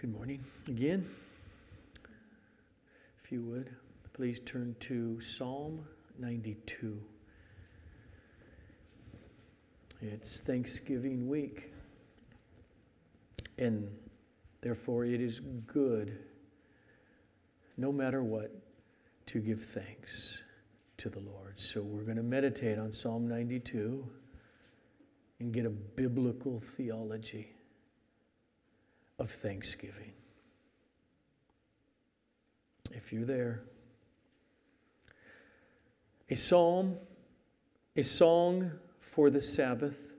Good morning again. If you would, please turn to Psalm 92. It's Thanksgiving week, and therefore it is good, no matter what, to give thanks to the Lord. So we're going to meditate on Psalm 92 and get a biblical theology of thanksgiving. If you're there, a psalm, a song for the Sabbath.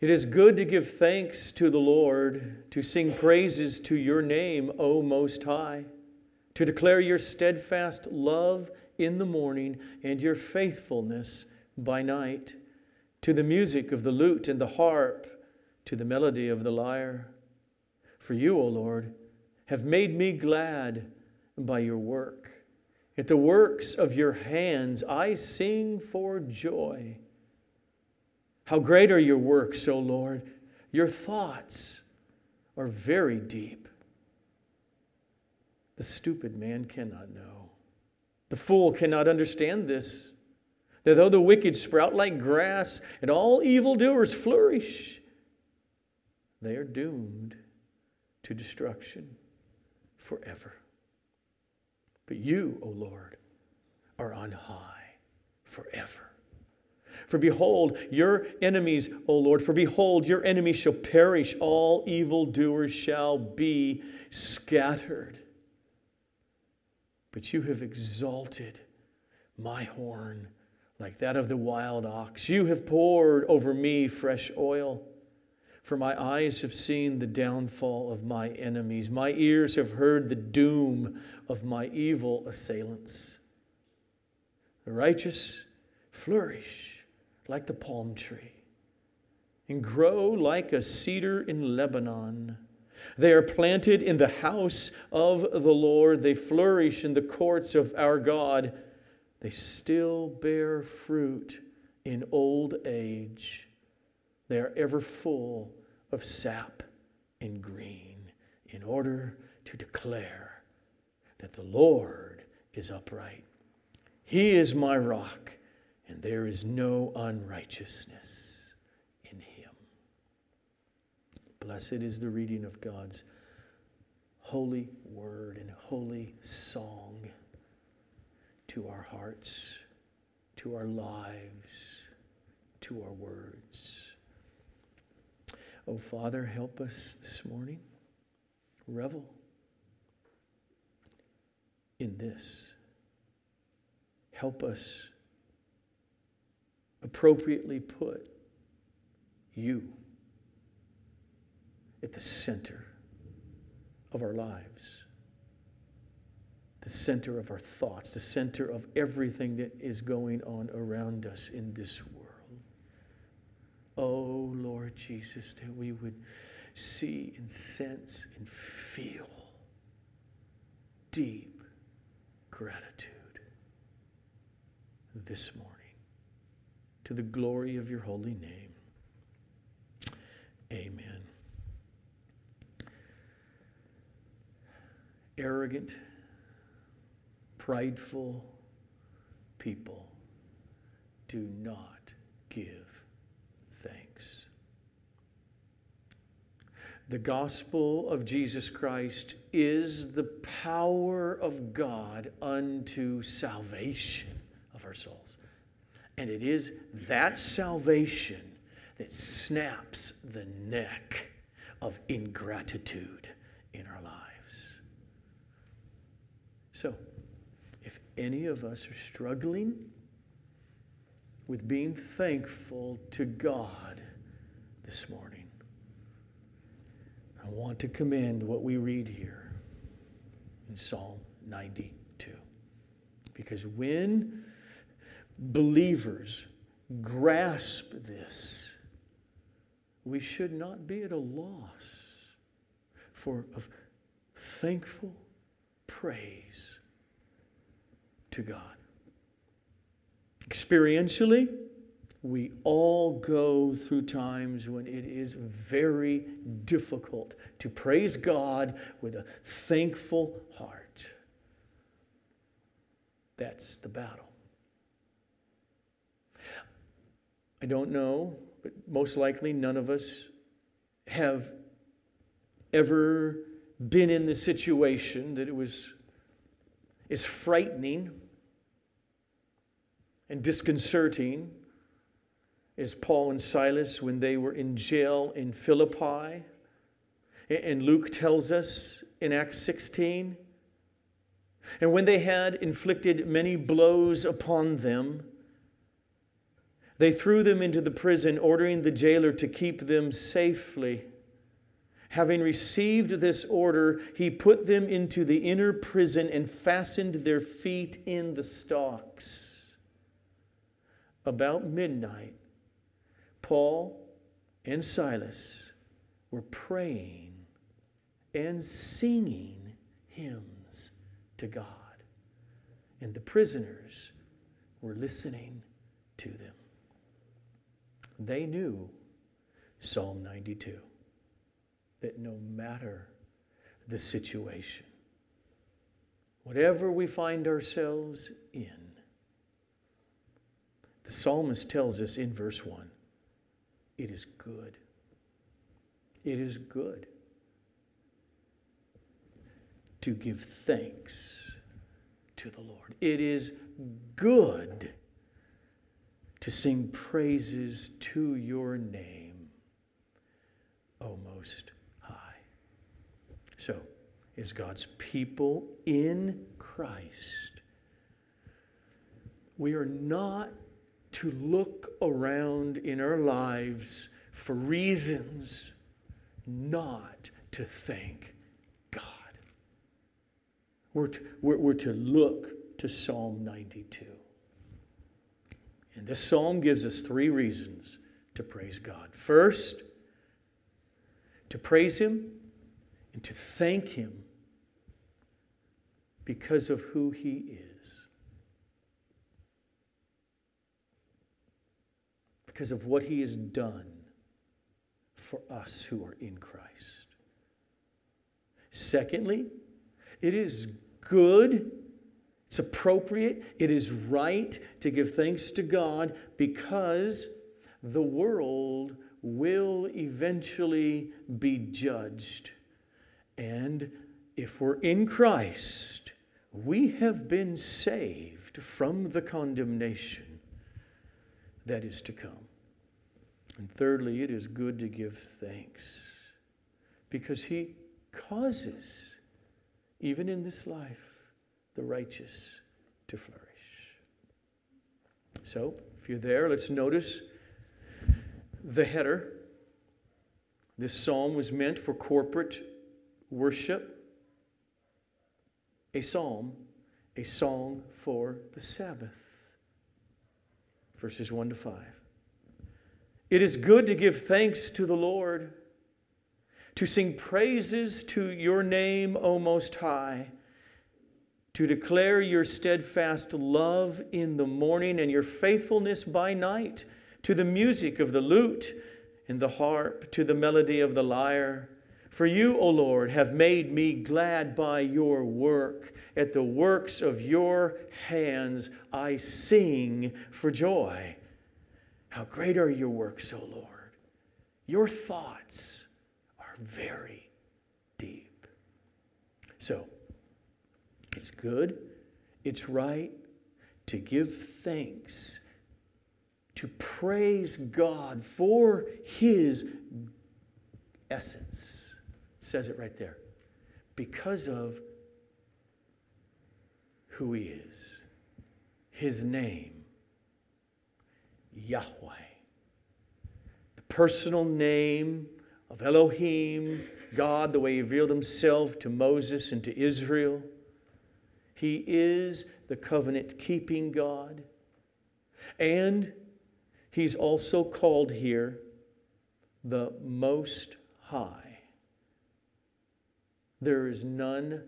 It is good to give thanks to the Lord, to sing praises to your name, O Most High, to declare your steadfast love in the morning and your faithfulness by night, to the music of the lute and the harp to the melody of the lyre. For you, O Lord, have made me glad by your work. At the works of your hands I sing for joy. How great are your works, O Lord! Your thoughts are very deep. The stupid man cannot know. The fool cannot understand this. That though the wicked sprout like grass and all evildoers flourish, they are doomed to destruction forever. But you, O Lord, are on high forever. For behold, your enemies, O Lord, for behold, your enemies shall perish, all evildoers shall be scattered. But you have exalted my horn like that of the wild ox. You have poured over me fresh oil. For my eyes have seen the downfall of my enemies, my ears have heard the doom of my evil assailants. The righteous flourish like the palm tree and grow like a cedar in Lebanon. They are planted in the house of the Lord. They flourish in the courts of our God. They still bear fruit in old age. They are ever full of sap and green in order to declare that the Lord is upright. He is my rock, and there is no unrighteousness in him. Blessed is the reading of God's holy word and holy song to our hearts, to our lives, to our words. Oh, Father, help us this morning. Revel in this. Help us appropriately put you at the center of our lives, the center of our thoughts, the center of everything that is going on around us in this. Oh, Lord Jesus, that we would see and sense and feel deep gratitude this morning to the glory of your holy name. Amen. Arrogant, prideful people do not give The gospel of Jesus Christ is the power of God unto salvation of our souls. And it is that salvation that snaps the neck of ingratitude in our lives. So, if any of us are struggling with being thankful to God this morning, I want to commend what we read here in Psalm 92. Because when believers grasp this, we should not be at a loss for of thankful praise to God. Experientially, we all go through times when it is very difficult to praise God with a thankful heart. That's the battle. I don't know, but most likely none of us have ever been in the situation that it was is frightening and disconcerting as Paul and Silas when they were in jail in Philippi. And Luke tells us in Acts 16. And when they had inflicted many blows upon them, they threw them into the prison, ordering the jailer to keep them safely. Having received this order, he put them into the inner prison and fastened their feet in the stocks. About midnight, Paul and Silas were praying and singing hymns to God, and the prisoners were listening to them. They knew Psalm 92 that no matter the situation, whatever we find ourselves in, the psalmist tells us in verse 1 it is good. It is good to give thanks to the Lord. It is good to sing praises to your name, O Most High. So, as God's people in Christ, we are not to look around in our lives for reasons not to thank God. We're to, we're, we're to look to Psalm 92. And this psalm gives us three reasons to praise God. First, to praise Him and to thank Him because of who He is. Because of what He has done for us who are in Christ. Secondly, it is good it's appropriate, it is right to give thanks to God because the world will eventually be judged. And if we're in Christ, we have been saved from the condemnation that is to come. And thirdly, it is good to give thanks because He causes, even in this life, the righteous to flourish. So, if you're there, let's notice the header. This psalm was meant for corporate worship, a psalm, a song for the Sabbath. Verses 1 to 5. It is good to give thanks to the Lord, to sing praises to your name, O Most High to declare your steadfast love in the morning and your faithfulness by night, to the music of the lute and the harp, to the melody of the lyre. For you, O Lord, have made me glad by your work. At the works of your hands I sing for joy. How great are your works, O Lord! Your thoughts are very deep. So, it's good, it's right to give thanks, to praise God for His essence. It says it right there. Because of who He is, His name, Yahweh. The personal name of Elohim, God, the way He revealed Himself to Moses and to Israel he is the covenant keeping God. And he's also called here the Most High. There is none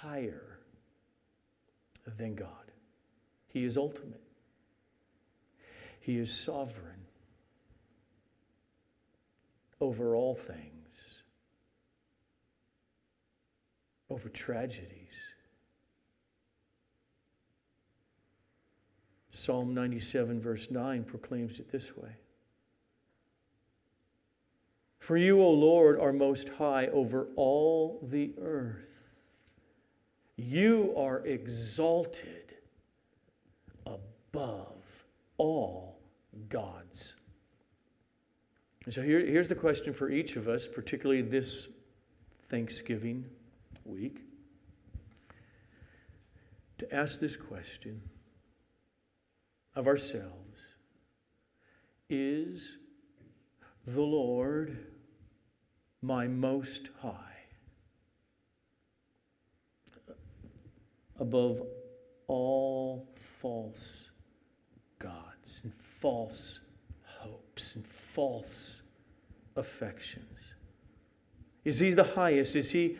higher than God. He is ultimate, He is sovereign, over all things, over tragedies. Psalm 97, verse 9, proclaims it this way For you, O Lord, are most high over all the earth. You are exalted above all gods. And so here, here's the question for each of us, particularly this Thanksgiving week, to ask this question of ourselves Is the Lord my most high? Above all false gods and false hopes and false affections? Is he the highest? Is he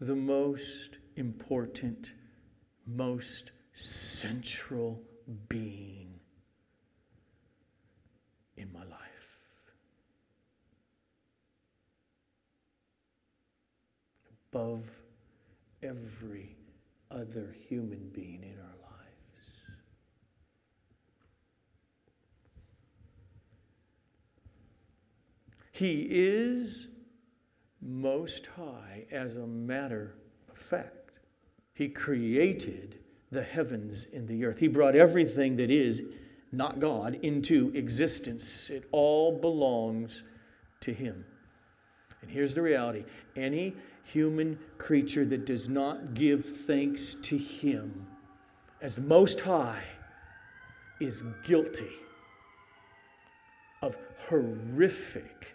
the most important, most central being in my life. Above every other human being in our lives. He is most high as a matter of fact. He created the heavens and the earth. He brought everything that is not God into existence. It all belongs to Him. And here's the reality any human creature that does not give thanks to Him as Most High is guilty of horrific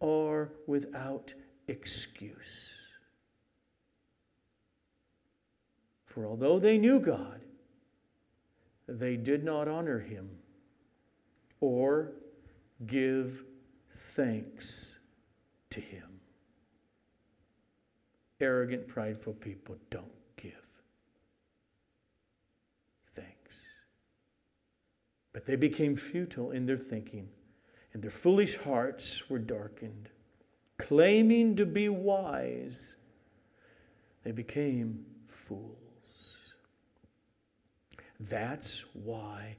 are without excuse. For although they knew God, they did not honor him or give thanks to him. Arrogant, prideful people don't give thanks. But they became futile in their thinking, and their foolish hearts were darkened. Claiming to be wise, they became fools. That's why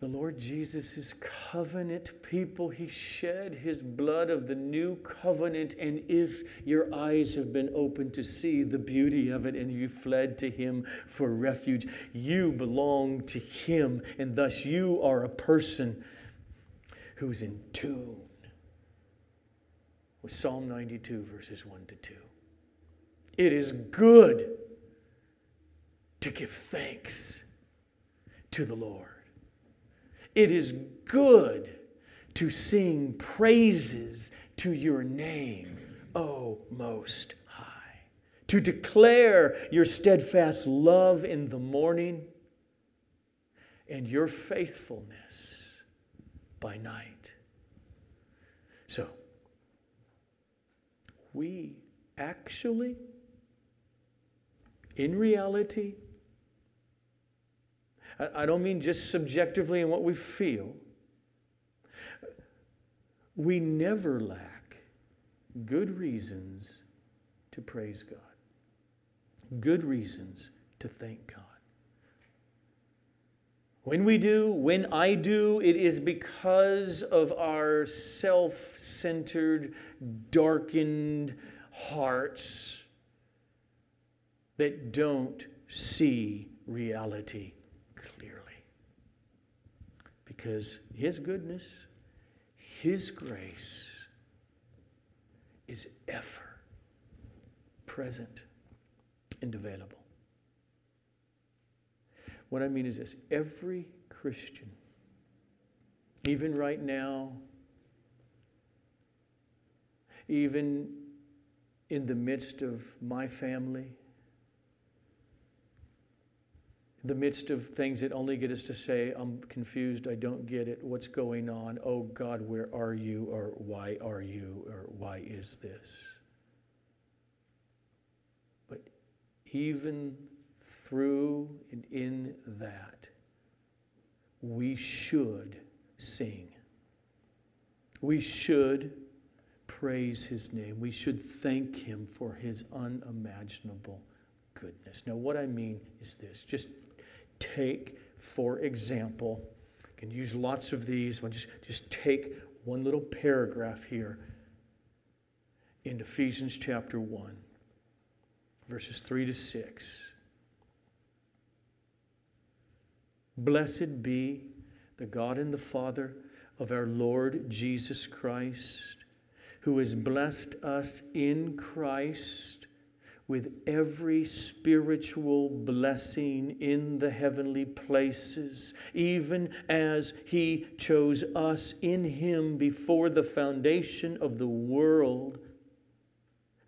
the Lord Jesus is covenant people. He shed his blood of the new covenant. And if your eyes have been opened to see the beauty of it and you fled to him for refuge, you belong to him. And thus you are a person who's in tune with Psalm 92, verses 1 to 2. It is good to give thanks to the Lord. It is good to sing praises to your name, O Most High, to declare your steadfast love in the morning and your faithfulness by night. So, we actually, in reality, I don't mean just subjectively in what we feel. We never lack good reasons to praise God, good reasons to thank God. When we do, when I do, it is because of our self centered, darkened hearts that don't see reality clearly. because His goodness, His grace is ever present and available. What I mean is this every Christian, even right now, even in the midst of my family, the midst of things that only get us to say, I'm confused, I don't get it, what's going on? Oh God, where are you? Or why are you? Or why is this? But even through and in that, we should sing. We should praise his name. We should thank him for his unimaginable goodness. Now, what I mean is this just take, for example, I can use lots of these, but just, just take one little paragraph here in Ephesians chapter 1, verses 3 to 6. Blessed be the God and the Father of our Lord Jesus Christ, who has blessed us in Christ with every spiritual blessing in the heavenly places, even as He chose us in Him before the foundation of the world,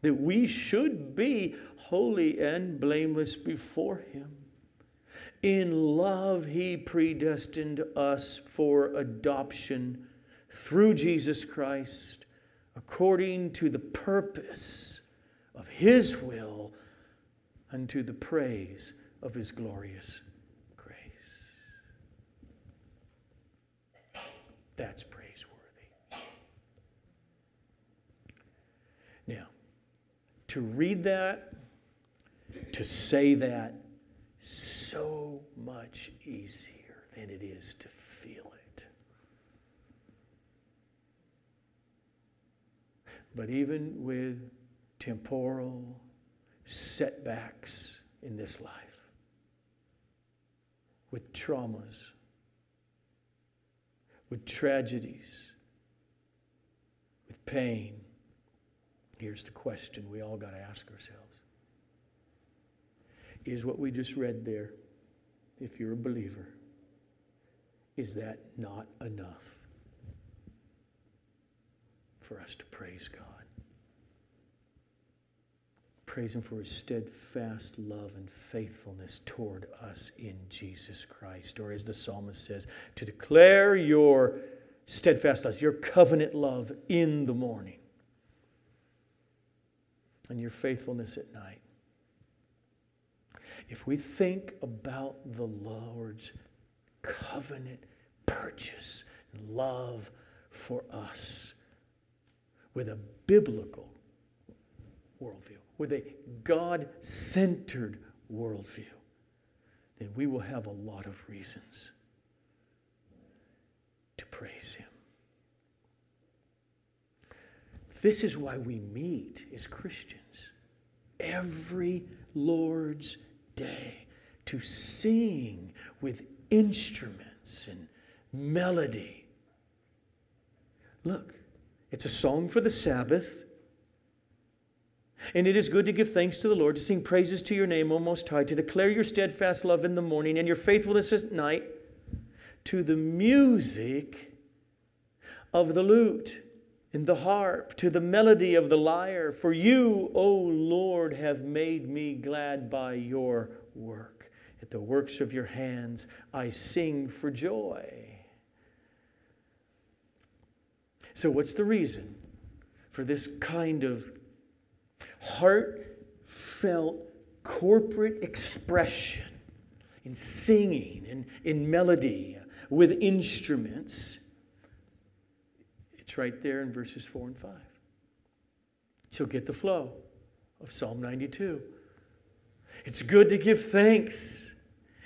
that we should be holy and blameless before Him. In love, He predestined us for adoption through Jesus Christ according to the purpose of His will unto the praise of His glorious grace. That's praiseworthy. Now, to read that, to say that, so much easier than it is to feel it. But even with temporal setbacks in this life, with traumas, with tragedies, with pain, here's the question we all got to ask ourselves is what we just read there, if you're a believer, is that not enough for us to praise God? Praise Him for His steadfast love and faithfulness toward us in Jesus Christ. Or as the psalmist says, to declare your steadfast love, your covenant love in the morning, and your faithfulness at night. If we think about the Lord's covenant purchase and love for us with a biblical worldview, with a God centered worldview, then we will have a lot of reasons to praise Him. This is why we meet as Christians every Lord's day to sing with instruments and melody. Look, it's a song for the Sabbath. And it is good to give thanks to the Lord, to sing praises to your name, O Most High, to declare your steadfast love in the morning and your faithfulness at night, to the music of the lute and the harp, to the melody of the lyre. For you, O Lord, have made me glad by your work. At the works of your hands, I sing for joy. So, what's the reason for this kind of heartfelt corporate expression in singing and in melody with instruments? It's right there in verses 4 and 5. So get the flow of Psalm 92. It's good to give thanks.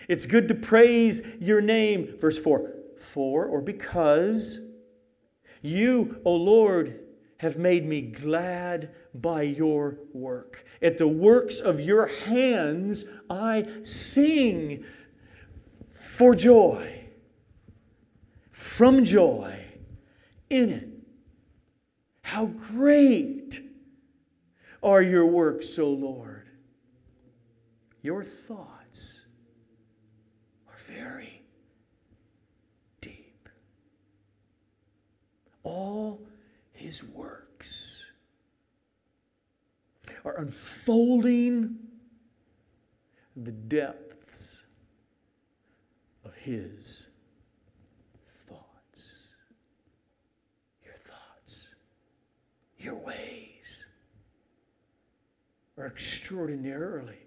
It's good to praise your name. Verse 4 For or because you, O Lord, have made me glad by your work. At the works of your hands I sing for joy, from joy in it. How great are your works, O Lord! Your thoughts are very deep. All his works are unfolding the depths of His thoughts. Your thoughts, your ways are extraordinarily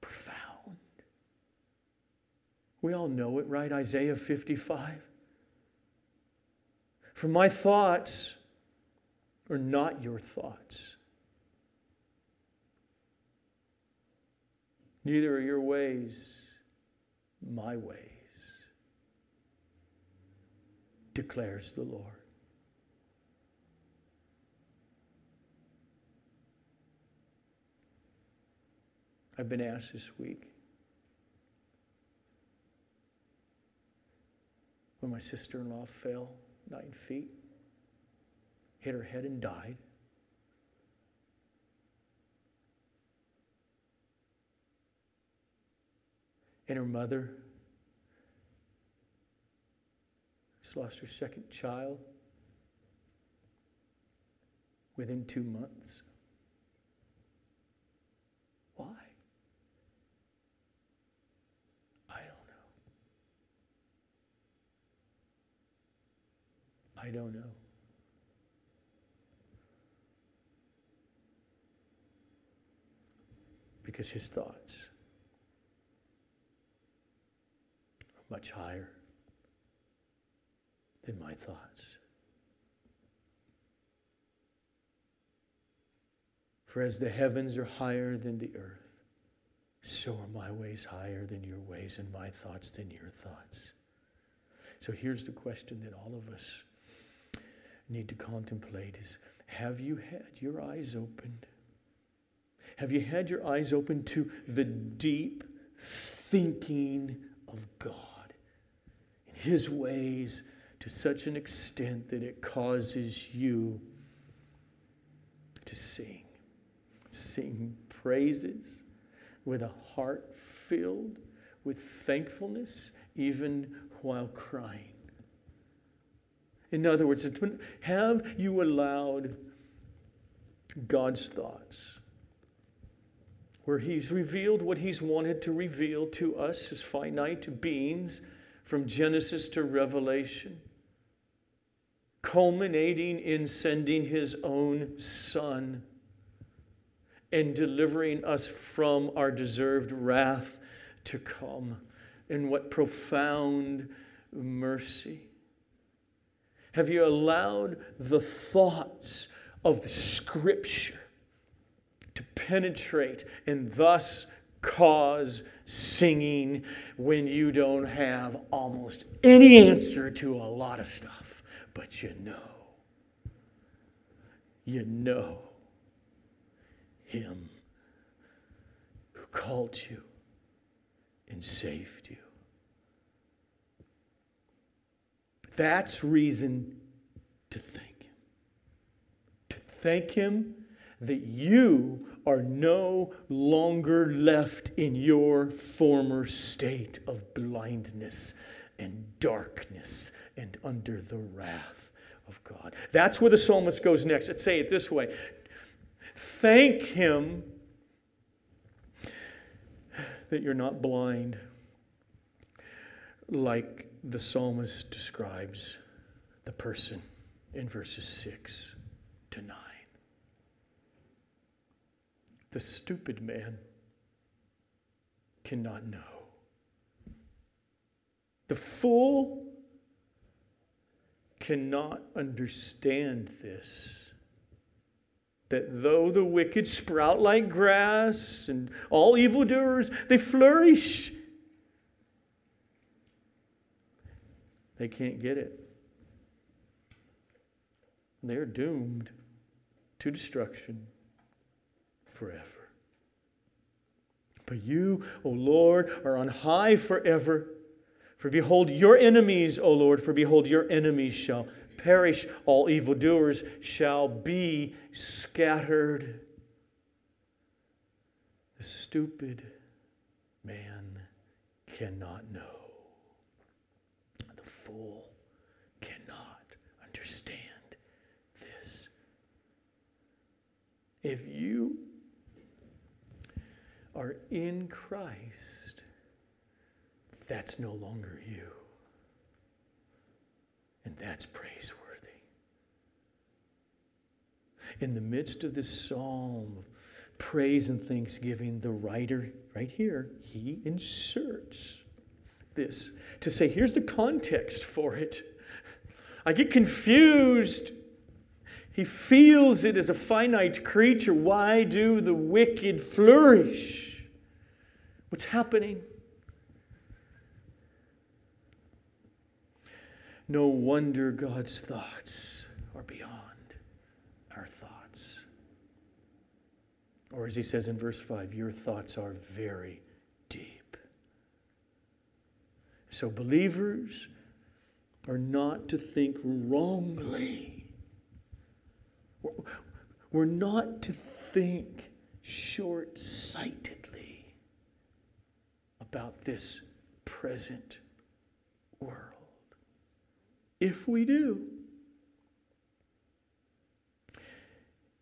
profound. We all know it, right? Isaiah 55. For my thoughts are not your thoughts. Neither are your ways my ways, declares the Lord. I've been asked this week when my sister in law fell nine feet, hit her head, and died. And her mother just lost her second child within two months. Why? I don't know. I don't know. Because his thoughts are much higher than my thoughts. For as the heavens are higher than the earth, so are my ways higher than your ways, and my thoughts than your thoughts. So here's the question that all of us need to contemplate is have you had your eyes opened? Have you had your eyes open to the deep thinking of God and His ways to such an extent that it causes you to sing? Sing praises with a heart filled with thankfulness, even while crying. In other words, have you allowed God's thoughts, where He's revealed what He's wanted to reveal to us as finite beings from Genesis to Revelation, culminating in sending His own Son and delivering us from our deserved wrath to come. And what profound mercy. Have you allowed the thoughts of the Scripture to penetrate and thus cause singing when you don't have almost any answer to a lot of stuff? But you know, you know Him who called you and saved you. That's reason to thank Him. To thank Him that you are no longer left in your former state of blindness and darkness and under the wrath of God. That's where the psalmist goes next. Let's say it this way Thank Him that you're not blind like the psalmist describes the person in verses 6 to 9. The stupid man cannot know. The fool cannot understand this. That though the wicked sprout like grass and all evildoers, they flourish They can't get it. They're doomed to destruction forever. But you, O Lord, are on high forever. For behold, your enemies, O Lord, for behold, your enemies shall perish. All evildoers shall be scattered. The stupid man cannot know fool cannot understand this. If you are in Christ, that's no longer you. And that's praiseworthy. In the midst of this psalm of praise and thanksgiving, the writer, right here, he inserts this to say, here's the context for it. I get confused. He feels it as a finite creature. Why do the wicked flourish? What's happening? No wonder God's thoughts are beyond our thoughts. Or as he says in verse 5, your thoughts are very deep. So believers are not to think wrongly. We're not to think short sightedly about this present world. If we do,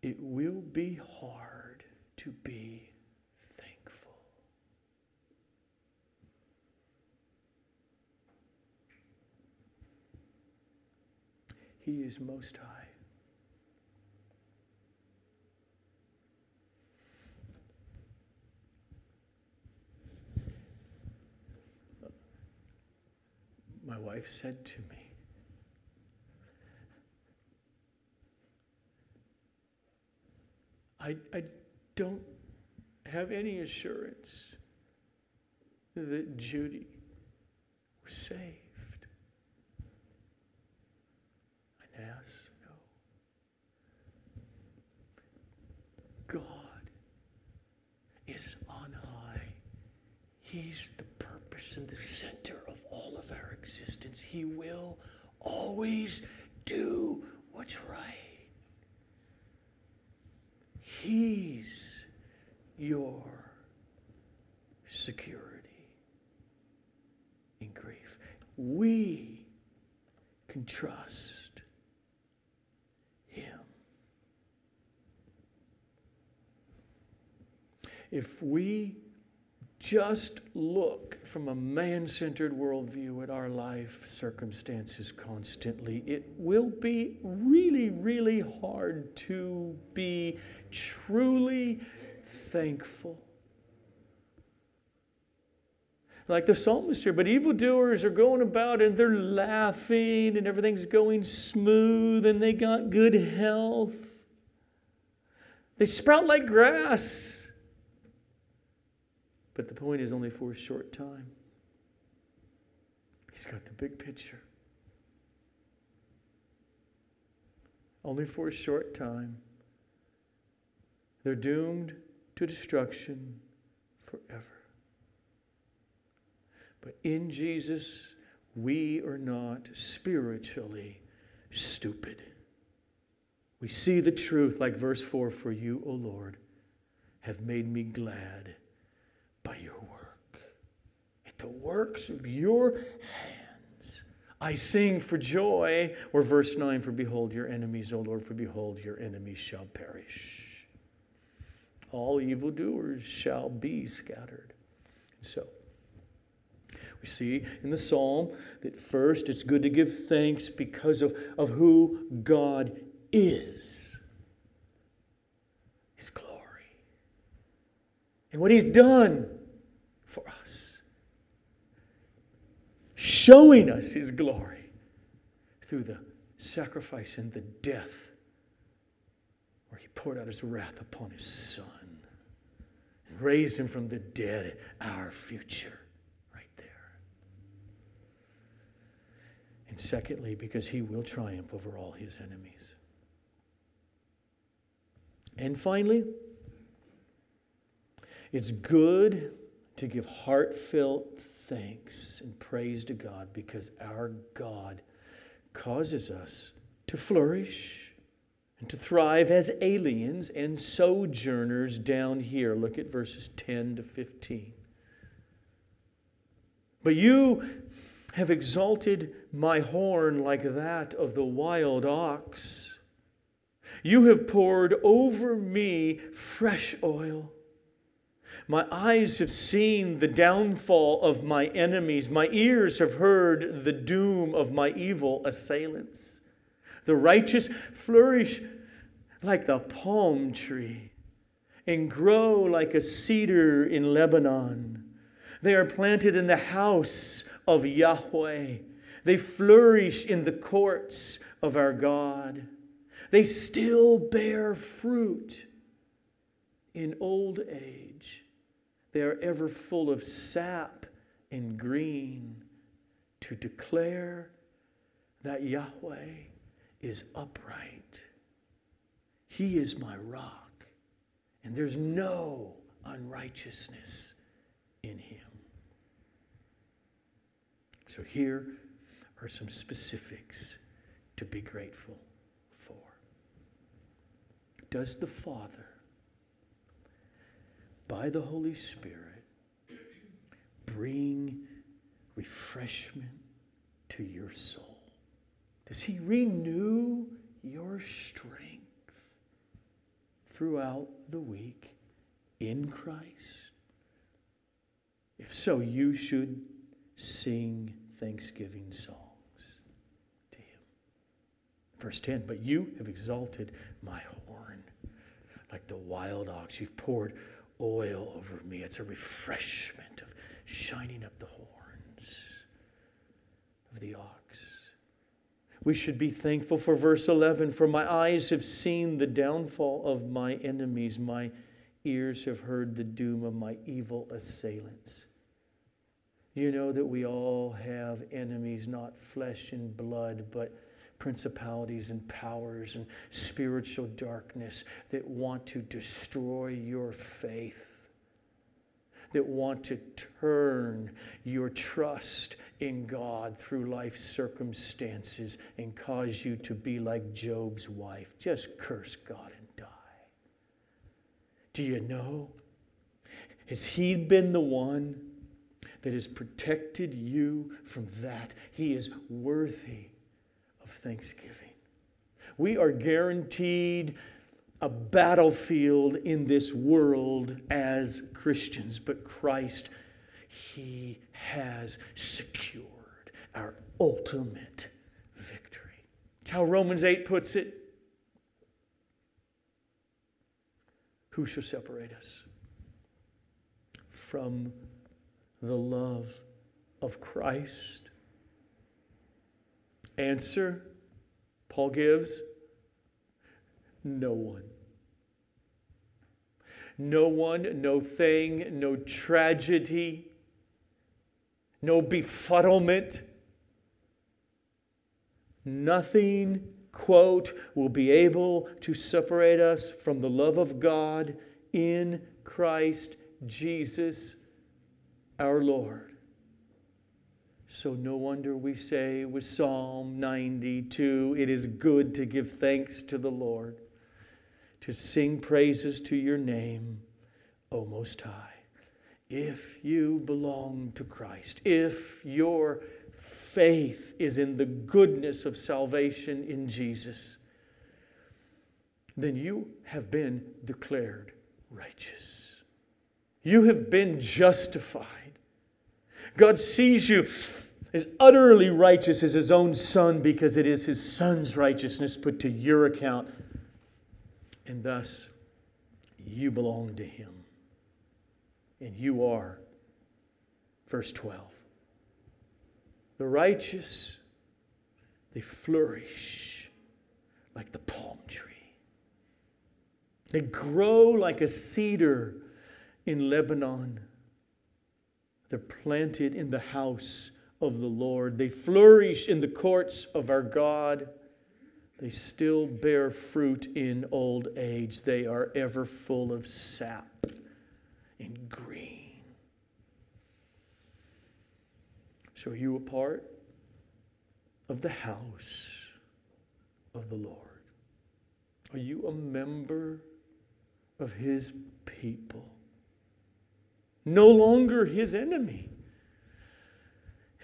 it will be hard to be thankful. He is most high. My wife said to me, I, I don't have any assurance that Judy was saved. Yes, no. God is on high. He's the purpose and the center of all of our existence. He will always do what's right. He's your security in grief. We can trust Him. If we just look from a man centered worldview at our life circumstances constantly, it will be really, really hard to be truly thankful. Like the psalmist here, but evildoers are going about and they're laughing and everything's going smooth and they got good health. They sprout like grass. But the point is only for a short time. He's got the big picture. Only for a short time. They're doomed to destruction forever. But in Jesus, we are not spiritually stupid. We see the truth, like verse 4 For you, O Lord, have made me glad by your work. At the works of your hands, I sing for joy. Or verse 9 For behold, your enemies, O Lord, for behold, your enemies shall perish all evildoers shall be scattered. So, we see in the psalm that first it's good to give thanks because of, of who God is His glory and what He's done for us, showing us His glory through the sacrifice and the death where He poured out His wrath upon His Son and raised him from the dead, our future, right there. And secondly, because he will triumph over all his enemies. And finally, it's good to give heartfelt thanks and praise to God because our God causes us to flourish and to thrive as aliens and sojourners down here. Look at verses 10 to 15. But you have exalted my horn like that of the wild ox. You have poured over me fresh oil. My eyes have seen the downfall of my enemies. My ears have heard the doom of my evil assailants. The righteous flourish like the palm tree and grow like a cedar in Lebanon. They are planted in the house of Yahweh. They flourish in the courts of our God. They still bear fruit in old age. They are ever full of sap and green to declare that Yahweh is upright. He is my rock, and there's no unrighteousness in him. So here are some specifics to be grateful for. Does the Father, by the Holy Spirit, bring refreshment to your soul? Does He renew your strength throughout the week in Christ? If so, you should sing thanksgiving songs to Him. Verse 10 But you have exalted my horn like the wild ox. You've poured oil over me. It's a refreshment of shining up the horns of the ox. We should be thankful for verse 11 For my eyes have seen the downfall of my enemies, my ears have heard the doom of my evil assailants. You know that we all have enemies, not flesh and blood, but principalities and powers and spiritual darkness that want to destroy your faith, that want to turn your trust in God through life circumstances and cause you to be like Job's wife. Just curse God and die. Do you know? Has He been the one that has protected you from that? He is worthy of thanksgiving. We are guaranteed a battlefield in this world as Christians, but Christ, He has secured our ultimate victory. It's how Romans 8 puts it. Who shall separate us from the love of Christ? Answer Paul gives no one. No one, no thing, no tragedy, no befuddlement. Nothing, quote, will be able to separate us from the love of God in Christ Jesus our Lord. So, no wonder we say with Psalm 92 it is good to give thanks to the Lord, to sing praises to your name, O Most High. If you belong to Christ, if your faith is in the goodness of salvation in Jesus, then you have been declared righteous. You have been justified. God sees you as utterly righteous as his own son because it is his son's righteousness put to your account. And thus, you belong to him. And you are. Verse 12. The righteous, they flourish like the palm tree. They grow like a cedar in Lebanon. They're planted in the house of the Lord. They flourish in the courts of our God. They still bear fruit in old age. They are ever full of sap and green. So, are you a part of the house of the Lord? Are you a member of His people? No longer his enemy.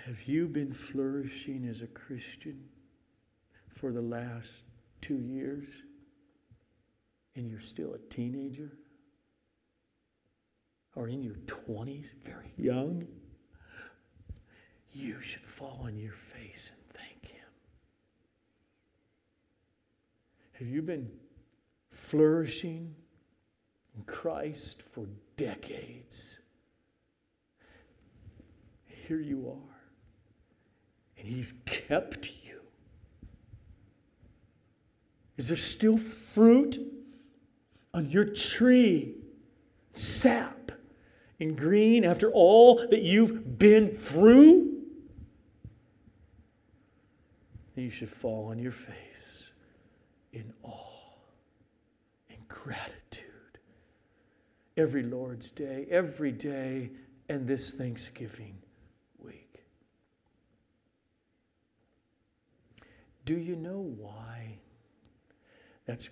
Have you been flourishing as a Christian for the last two years and you're still a teenager? or in your 20s, very young, you should fall on your face and thank Him. Have you been flourishing in Christ for decades? Here you are, and He's kept you. Is there still fruit on your tree? Sap and green after all that you've been through? You should fall on your face in awe and gratitude. Every Lord's Day, every day, and this Thanksgiving week. Do you know why? That's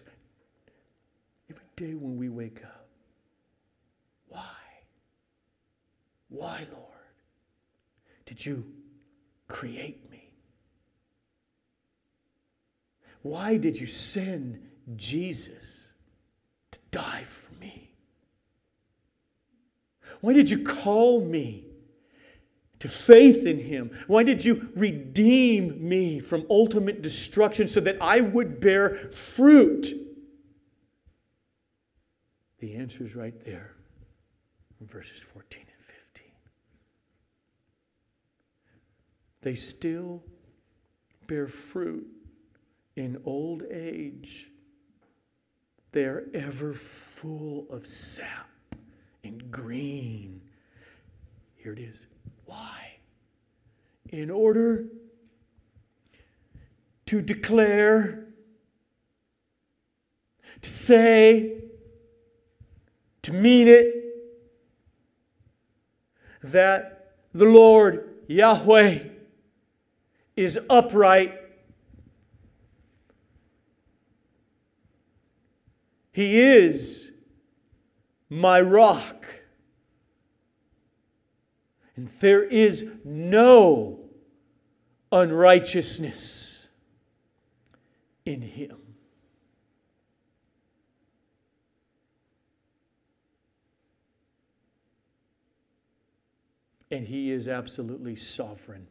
every day when we wake up. Why? Why, Lord, did you create me? Why did you send Jesus to die for me? Why did you call me to faith in Him? Why did you redeem me from ultimate destruction so that I would bear fruit? The answer is right there in verses 14 and 15. They still bear fruit in old age. They are ever full of sap and green. Here it is. Why? In order to declare, to say, to mean it, that the Lord Yahweh is upright. He is my rock. There is no unrighteousness in him. And he is absolutely sovereign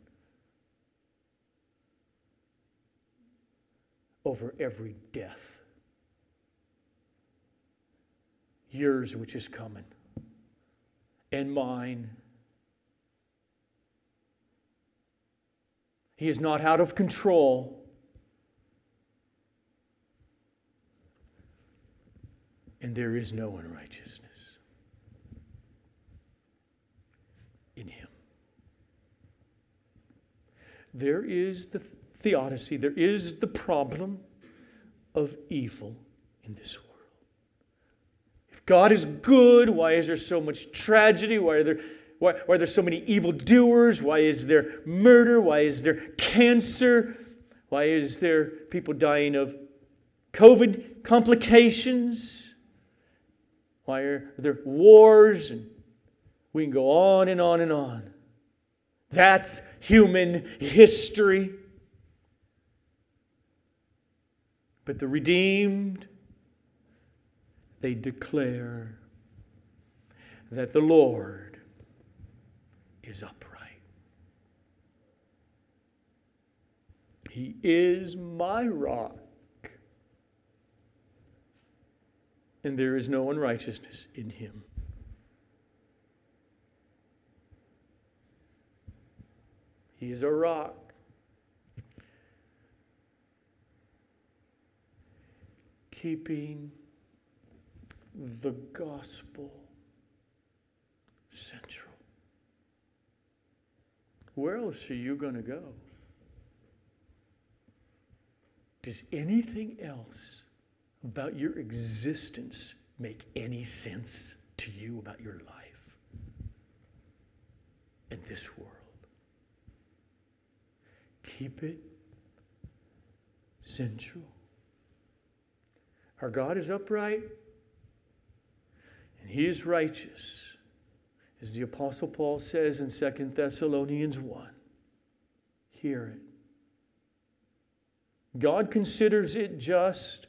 over every death. Yours, which is coming, and mine. He is not out of control. And there is no unrighteousness. in him. There is the theodicy, there is the problem of evil in this world. If God is good, why is there so much tragedy? Why are there why, why are there so many evildoers? Why is there murder? Why is there cancer? Why is there people dying of COVID complications? Why are there wars and we can go on and on and on. That's human history. But the redeemed, they declare that the Lord is upright. He is my rock, and there is no unrighteousness in him. He is a rock. Keeping the gospel central. Where else are you going to go? Does anything else about your existence make any sense to you about your life in this world? Keep it central. Our God is upright and He is righteous, as the Apostle Paul says in 2 Thessalonians 1. Hear it. God considers it just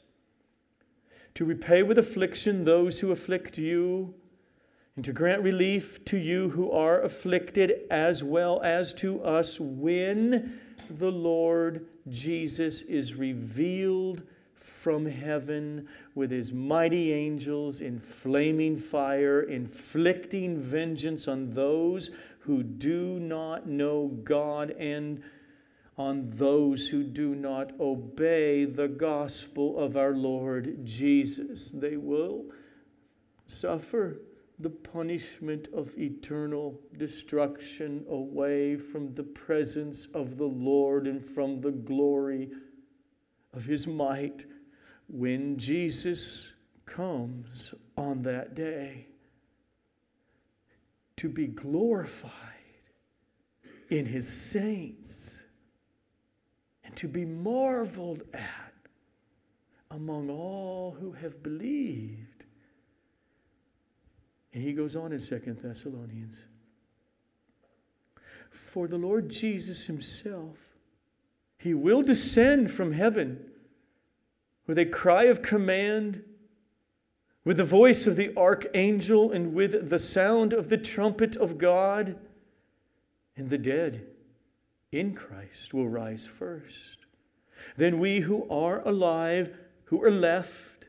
to repay with affliction those who afflict you and to grant relief to you who are afflicted, as well as to us when the Lord Jesus is revealed from heaven with his mighty angels in flaming fire, inflicting vengeance on those who do not know God and on those who do not obey the gospel of our Lord Jesus. They will suffer the punishment of eternal destruction away from the presence of the Lord and from the glory of his might when Jesus comes on that day to be glorified in his saints and to be marveled at among all who have believed. And he goes on in Second Thessalonians. For the Lord Jesus himself, he will descend from heaven with a cry of command, with the voice of the archangel, and with the sound of the trumpet of God, and the dead in Christ will rise first. Then we who are alive, who are left,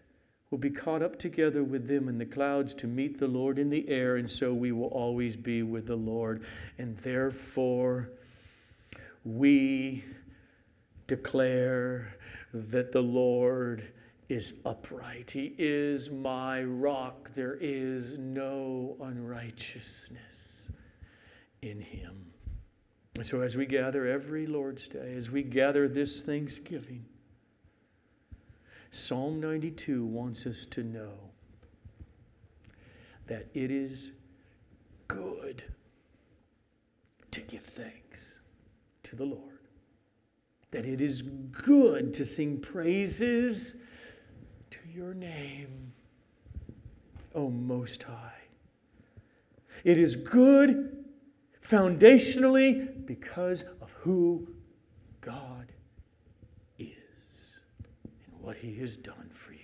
will be caught up together with them in the clouds to meet the Lord in the air, and so we will always be with the Lord. And therefore, we declare that the Lord is upright. He is my rock. There is no unrighteousness in him. And so, as we gather every Lord's Day, as we gather this Thanksgiving, Psalm 92 wants us to know that it is good to give thanks to the Lord that it is good to sing praises to your name, O Most High. It is good foundationally because of who God is and what He has done for you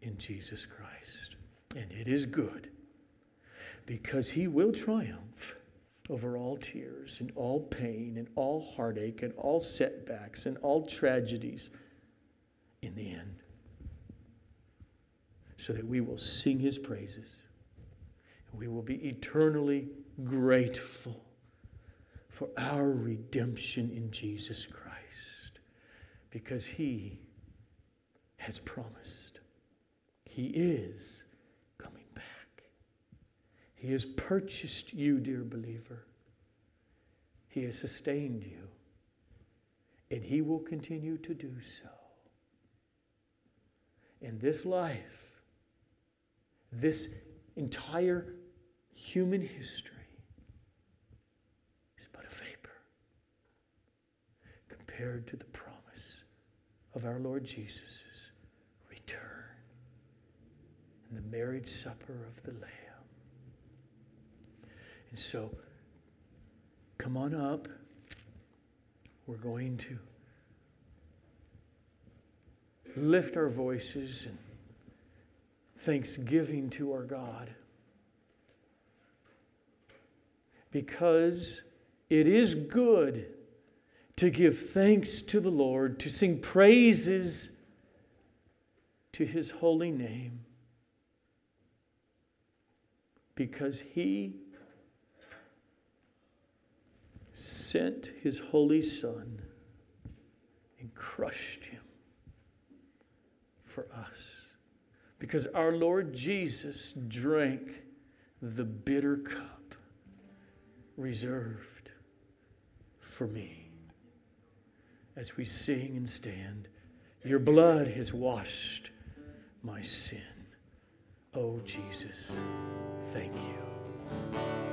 in Jesus Christ. And it is good because He will triumph over all tears and all pain and all heartache and all setbacks and all tragedies in the end. So that we will sing his praises. We will be eternally grateful for our redemption in Jesus Christ because he has promised. He is he has purchased you, dear believer. He has sustained you, and He will continue to do so. In this life, this entire human history is but a vapor compared to the promise of our Lord Jesus' return and the marriage supper of the Lamb. And so, come on up. We're going to lift our voices in thanksgiving to our God. Because it is good to give thanks to the Lord, to sing praises to his holy name, because he sent his holy Son and crushed him for us. Because our Lord Jesus drank the bitter cup reserved for me. As we sing and stand, your blood has washed my sin. Oh, Jesus, thank you.